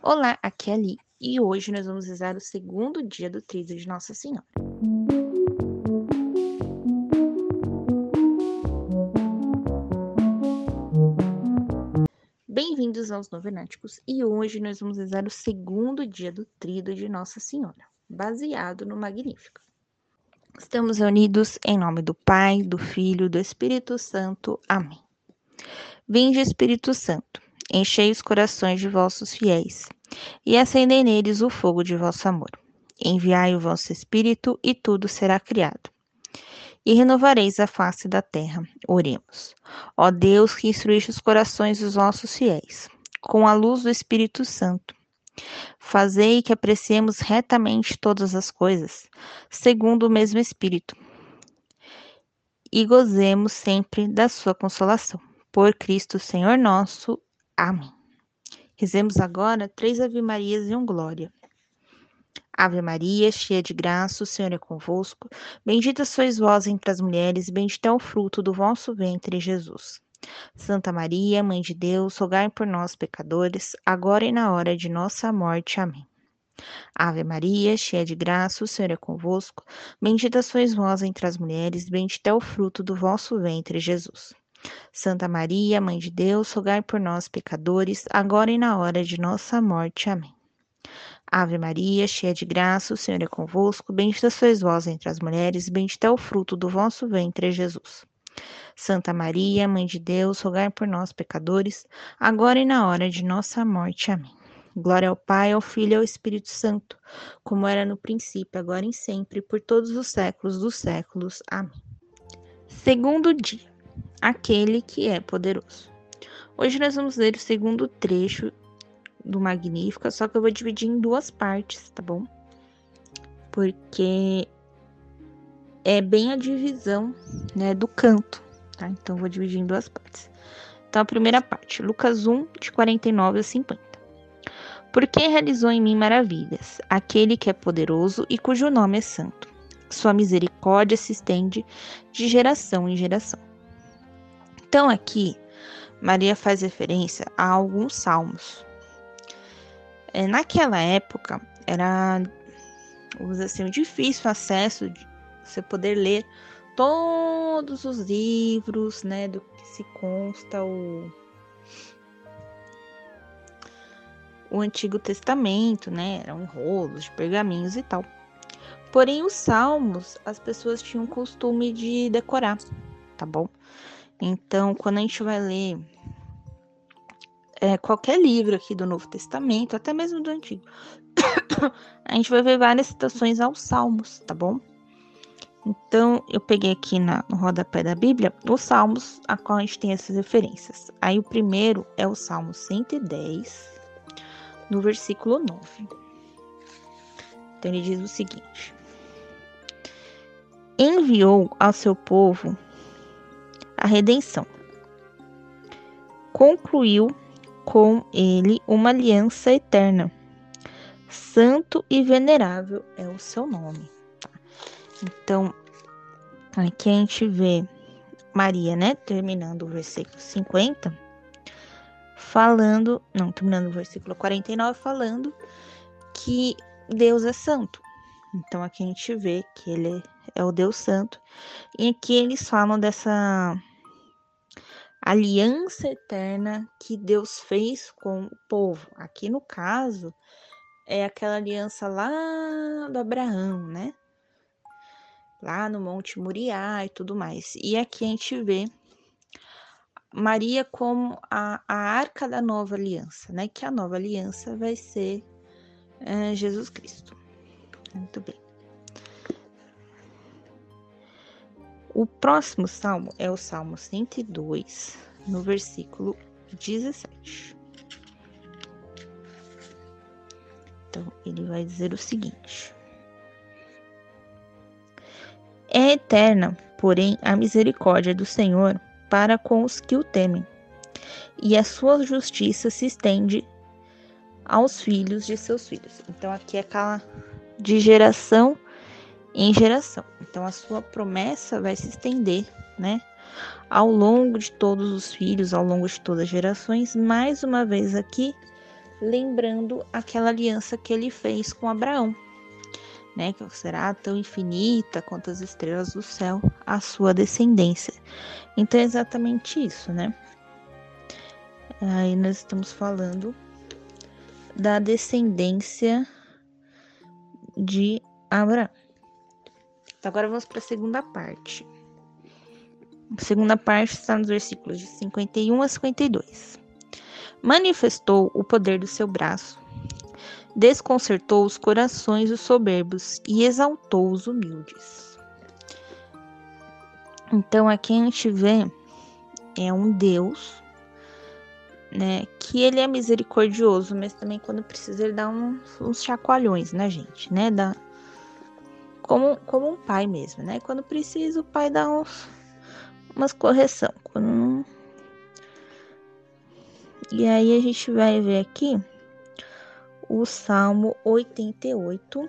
Olá, aqui é a Li e hoje nós vamos rezar o segundo dia do trido de Nossa Senhora. Bem-vindos aos Novenáticos e hoje nós vamos rezar o segundo dia do trido de Nossa Senhora, baseado no Magnífico. Estamos reunidos em nome do Pai, do Filho e do Espírito Santo. Amém. Vinde, Espírito Santo enchei os corações de vossos fiéis, e acendei neles o fogo de vosso amor. Enviai o vosso Espírito, e tudo será criado. E renovareis a face da terra. Oremos. Ó Deus, que instruíste os corações dos vossos fiéis, com a luz do Espírito Santo, fazei que apreciemos retamente todas as coisas, segundo o mesmo Espírito, e gozemos sempre da sua consolação. Por Cristo Senhor nosso. Amém. Rezemos agora três Ave Marias e um Glória. Ave Maria, cheia de graça, o Senhor é convosco. Bendita sois vós entre as mulheres, e bendito é o fruto do vosso ventre, Jesus. Santa Maria, Mãe de Deus, rogai por nós, pecadores, agora e na hora de nossa morte. Amém. Ave Maria, cheia de graça, o Senhor é convosco. Bendita sois vós entre as mulheres, bendito é o fruto do vosso ventre, Jesus. Santa Maria, Mãe de Deus, rogai por nós, pecadores, agora e na hora de nossa morte. Amém. Ave Maria, cheia de graça, o Senhor é convosco, bendita sois vós entre as mulheres, bendito é o fruto do vosso ventre, Jesus. Santa Maria, Mãe de Deus, rogai por nós, pecadores, agora e na hora de nossa morte. Amém. Glória ao Pai, ao Filho e ao Espírito Santo, como era no princípio, agora e sempre, por todos os séculos dos séculos. Amém. Segundo dia aquele que é poderoso. Hoje nós vamos ler o segundo trecho do Magnífica, só que eu vou dividir em duas partes, tá bom? Porque é bem a divisão, né, do canto, tá? Então vou dividir em duas partes. Então a primeira parte, Lucas 1 de 49 a 50. Porque realizou em mim maravilhas, aquele que é poderoso e cujo nome é santo. Sua misericórdia se estende de geração em geração. Então, aqui, Maria faz referência a alguns salmos. É, naquela época, era, assim, um difícil acesso de você poder ler todos os livros, né, do que se consta o, o Antigo Testamento, né, eram rolos de pergaminhos e tal. Porém, os salmos, as pessoas tinham o costume de decorar, tá bom? Então, quando a gente vai ler é, qualquer livro aqui do Novo Testamento, até mesmo do Antigo, a gente vai ver várias citações aos Salmos, tá bom? Então, eu peguei aqui na, no rodapé da Bíblia os Salmos a qual a gente tem essas referências. Aí, o primeiro é o Salmo 110, no versículo 9. Então, ele diz o seguinte: Enviou ao seu povo redenção. Concluiu com ele uma aliança eterna. Santo e venerável é o seu nome. Então, aqui a gente vê Maria, né, terminando o versículo 50, falando, não, terminando o versículo 49, falando que Deus é santo. Então aqui a gente vê que ele é o Deus Santo. E aqui eles falam dessa aliança eterna que Deus fez com o povo. Aqui no caso, é aquela aliança lá do Abraão, né? Lá no Monte Moriá e tudo mais. E aqui a gente vê Maria como a, a arca da nova aliança, né? Que a nova aliança vai ser é, Jesus Cristo. Muito bem. O próximo salmo é o Salmo 102, no versículo 17. Então, ele vai dizer o seguinte: É eterna, porém, a misericórdia do Senhor para com os que o temem, e a sua justiça se estende aos filhos de seus filhos. Então, aqui é aquela de geração em geração. Então a sua promessa vai se estender, né? Ao longo de todos os filhos, ao longo de todas as gerações, mais uma vez aqui lembrando aquela aliança que ele fez com Abraão, né? Que será tão infinita quanto as estrelas do céu a sua descendência. Então é exatamente isso, né? Aí nós estamos falando da descendência de Abraão. Agora vamos para a segunda parte. A segunda parte está nos versículos de 51 a 52. Manifestou o poder do seu braço, desconcertou os corações dos soberbos e exaltou os humildes. Então aqui a gente vê é um Deus, né, que ele é misericordioso, mas também quando precisa ele dá uns, uns chacoalhões na gente, né, dá como, como um pai mesmo, né? Quando precisa o pai dá uns umas correção. Quando... E aí a gente vai ver aqui o Salmo 88,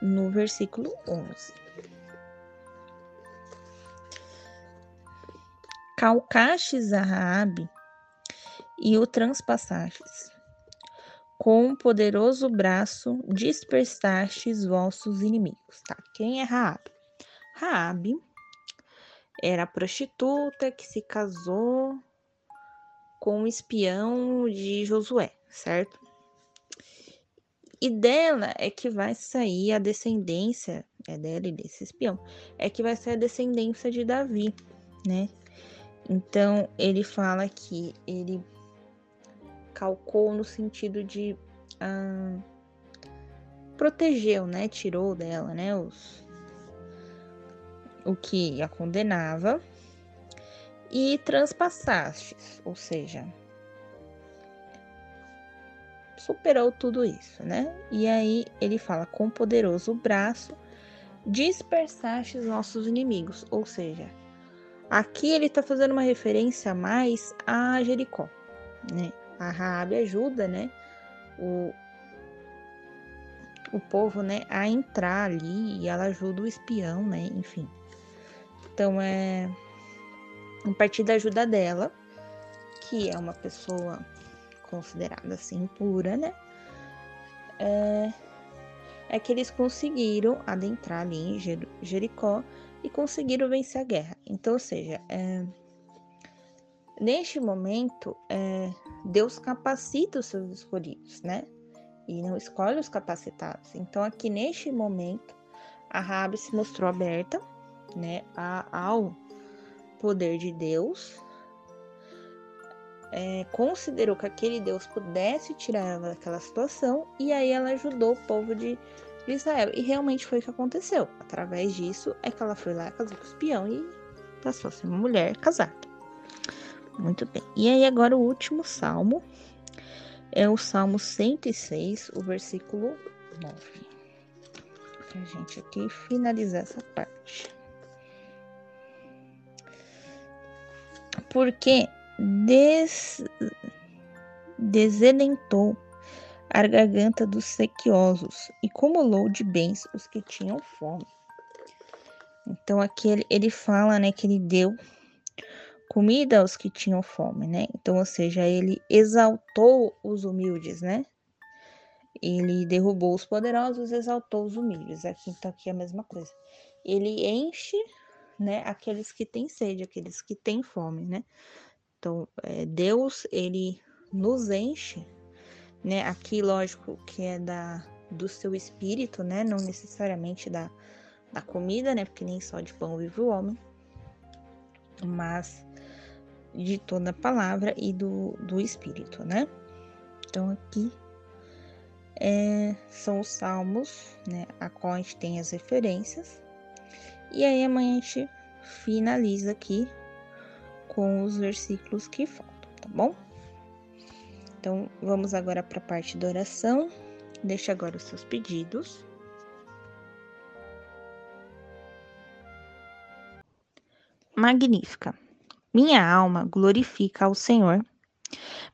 no versículo 11. Calcastes a Raabe e o transpassastes. Com um poderoso braço dispersastes vossos inimigos. Tá? Quem é Raabe? Raabe era prostituta que se casou com o espião de Josué, certo? E dela é que vai sair a descendência, é dela e desse espião, é que vai sair a descendência de Davi, né? Então ele fala que ele calcou no sentido de ah, protegeu, né? Tirou dela, né? Os, o que a condenava, e transpassastes, ou seja, superou tudo isso, né? E aí ele fala: com poderoso braço dispersastes nossos inimigos, ou seja, aqui ele está fazendo uma referência mais a Jericó, né? A Raabe ajuda, né? O, o povo, né, a entrar ali e ela ajuda o espião, né? Enfim. Então é a partir da ajuda dela, que é uma pessoa considerada assim pura, né? É, é que eles conseguiram adentrar ali em Jericó e conseguiram vencer a guerra. Então, ou seja, é, neste momento, é, Deus capacita os seus escolhidos, né? E não escolhe os capacitados. Então, aqui neste momento, a Rabi se mostrou aberta né, ao poder de Deus, é, considerou que aquele Deus pudesse tirar ela daquela situação e aí ela ajudou o povo de, de Israel. E realmente foi o que aconteceu. Através disso é que ela foi lá, casou com o espião e passou a ser uma mulher casada. Muito bem. E aí agora o último salmo é o Salmo 106, o versículo 9. Pra gente aqui finalizar essa parte. porque des, desedentou a garganta dos sequiosos e cumulou de bens os que tinham fome. Então aqui ele, ele fala, né, que ele deu comida aos que tinham fome, né? Então, ou seja, ele exaltou os humildes, né? Ele derrubou os poderosos, exaltou os humildes. Aqui então aqui é a mesma coisa. Ele enche né, aqueles que têm sede, aqueles que têm fome, né? Então, é, Deus, ele nos enche, né? Aqui, lógico, que é da do seu espírito, né? Não necessariamente da, da comida, né? Porque nem só de pão vive o homem, mas de toda a palavra e do, do espírito, né? Então, aqui é, são os salmos, né? A qual a gente tem as referências e aí amanhã a gente finaliza aqui com os versículos que faltam, tá bom? Então, vamos agora para a parte da oração. Deixe agora os seus pedidos. Magnífica. Minha alma glorifica ao Senhor.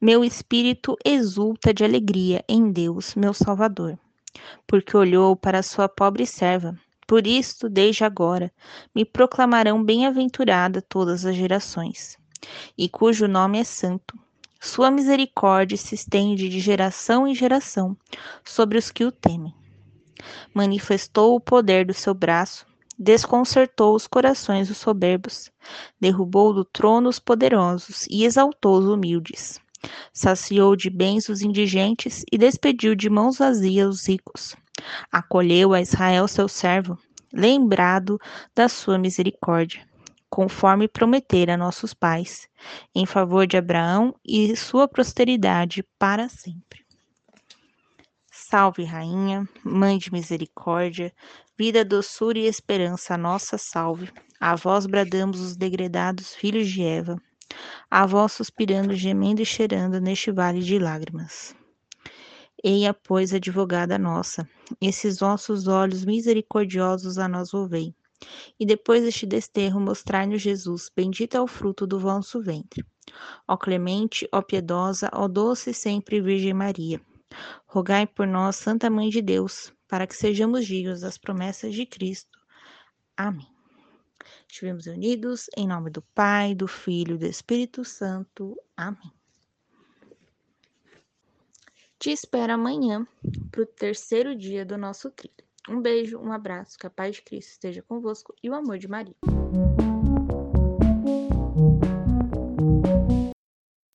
Meu espírito exulta de alegria em Deus, meu Salvador, porque olhou para sua pobre serva por isto, desde agora, me proclamarão bem-aventurada todas as gerações, e cujo nome é santo. Sua misericórdia se estende de geração em geração sobre os que o temem. Manifestou o poder do seu braço, desconcertou os corações dos soberbos, derrubou do trono os poderosos e exaltou os humildes. Saciou de bens os indigentes e despediu de mãos vazias os ricos. Acolheu a Israel seu servo, lembrado da sua misericórdia, conforme prometera a nossos pais, em favor de Abraão e sua posteridade para sempre. Salve, Rainha, Mãe de Misericórdia, vida, doçura e esperança, a nossa salve. A vós bradamos os degredados filhos de Eva, a vós suspirando, gemendo e cheirando neste vale de lágrimas. Eia, pois, advogada nossa, esses vossos olhos misericordiosos a nós volvei. E depois deste desterro, mostrai-nos Jesus, bendito é o fruto do vosso ventre. Ó clemente, ó piedosa, ó doce sempre Virgem Maria Rogai por nós, Santa Mãe de Deus, para que sejamos dignos das promessas de Cristo. Amém. Estivemos unidos em nome do Pai, do Filho e do Espírito Santo. Amém. Te espero amanhã para o terceiro dia do nosso trilho. Um beijo, um abraço, que a paz de Cristo esteja convosco e o amor de Maria.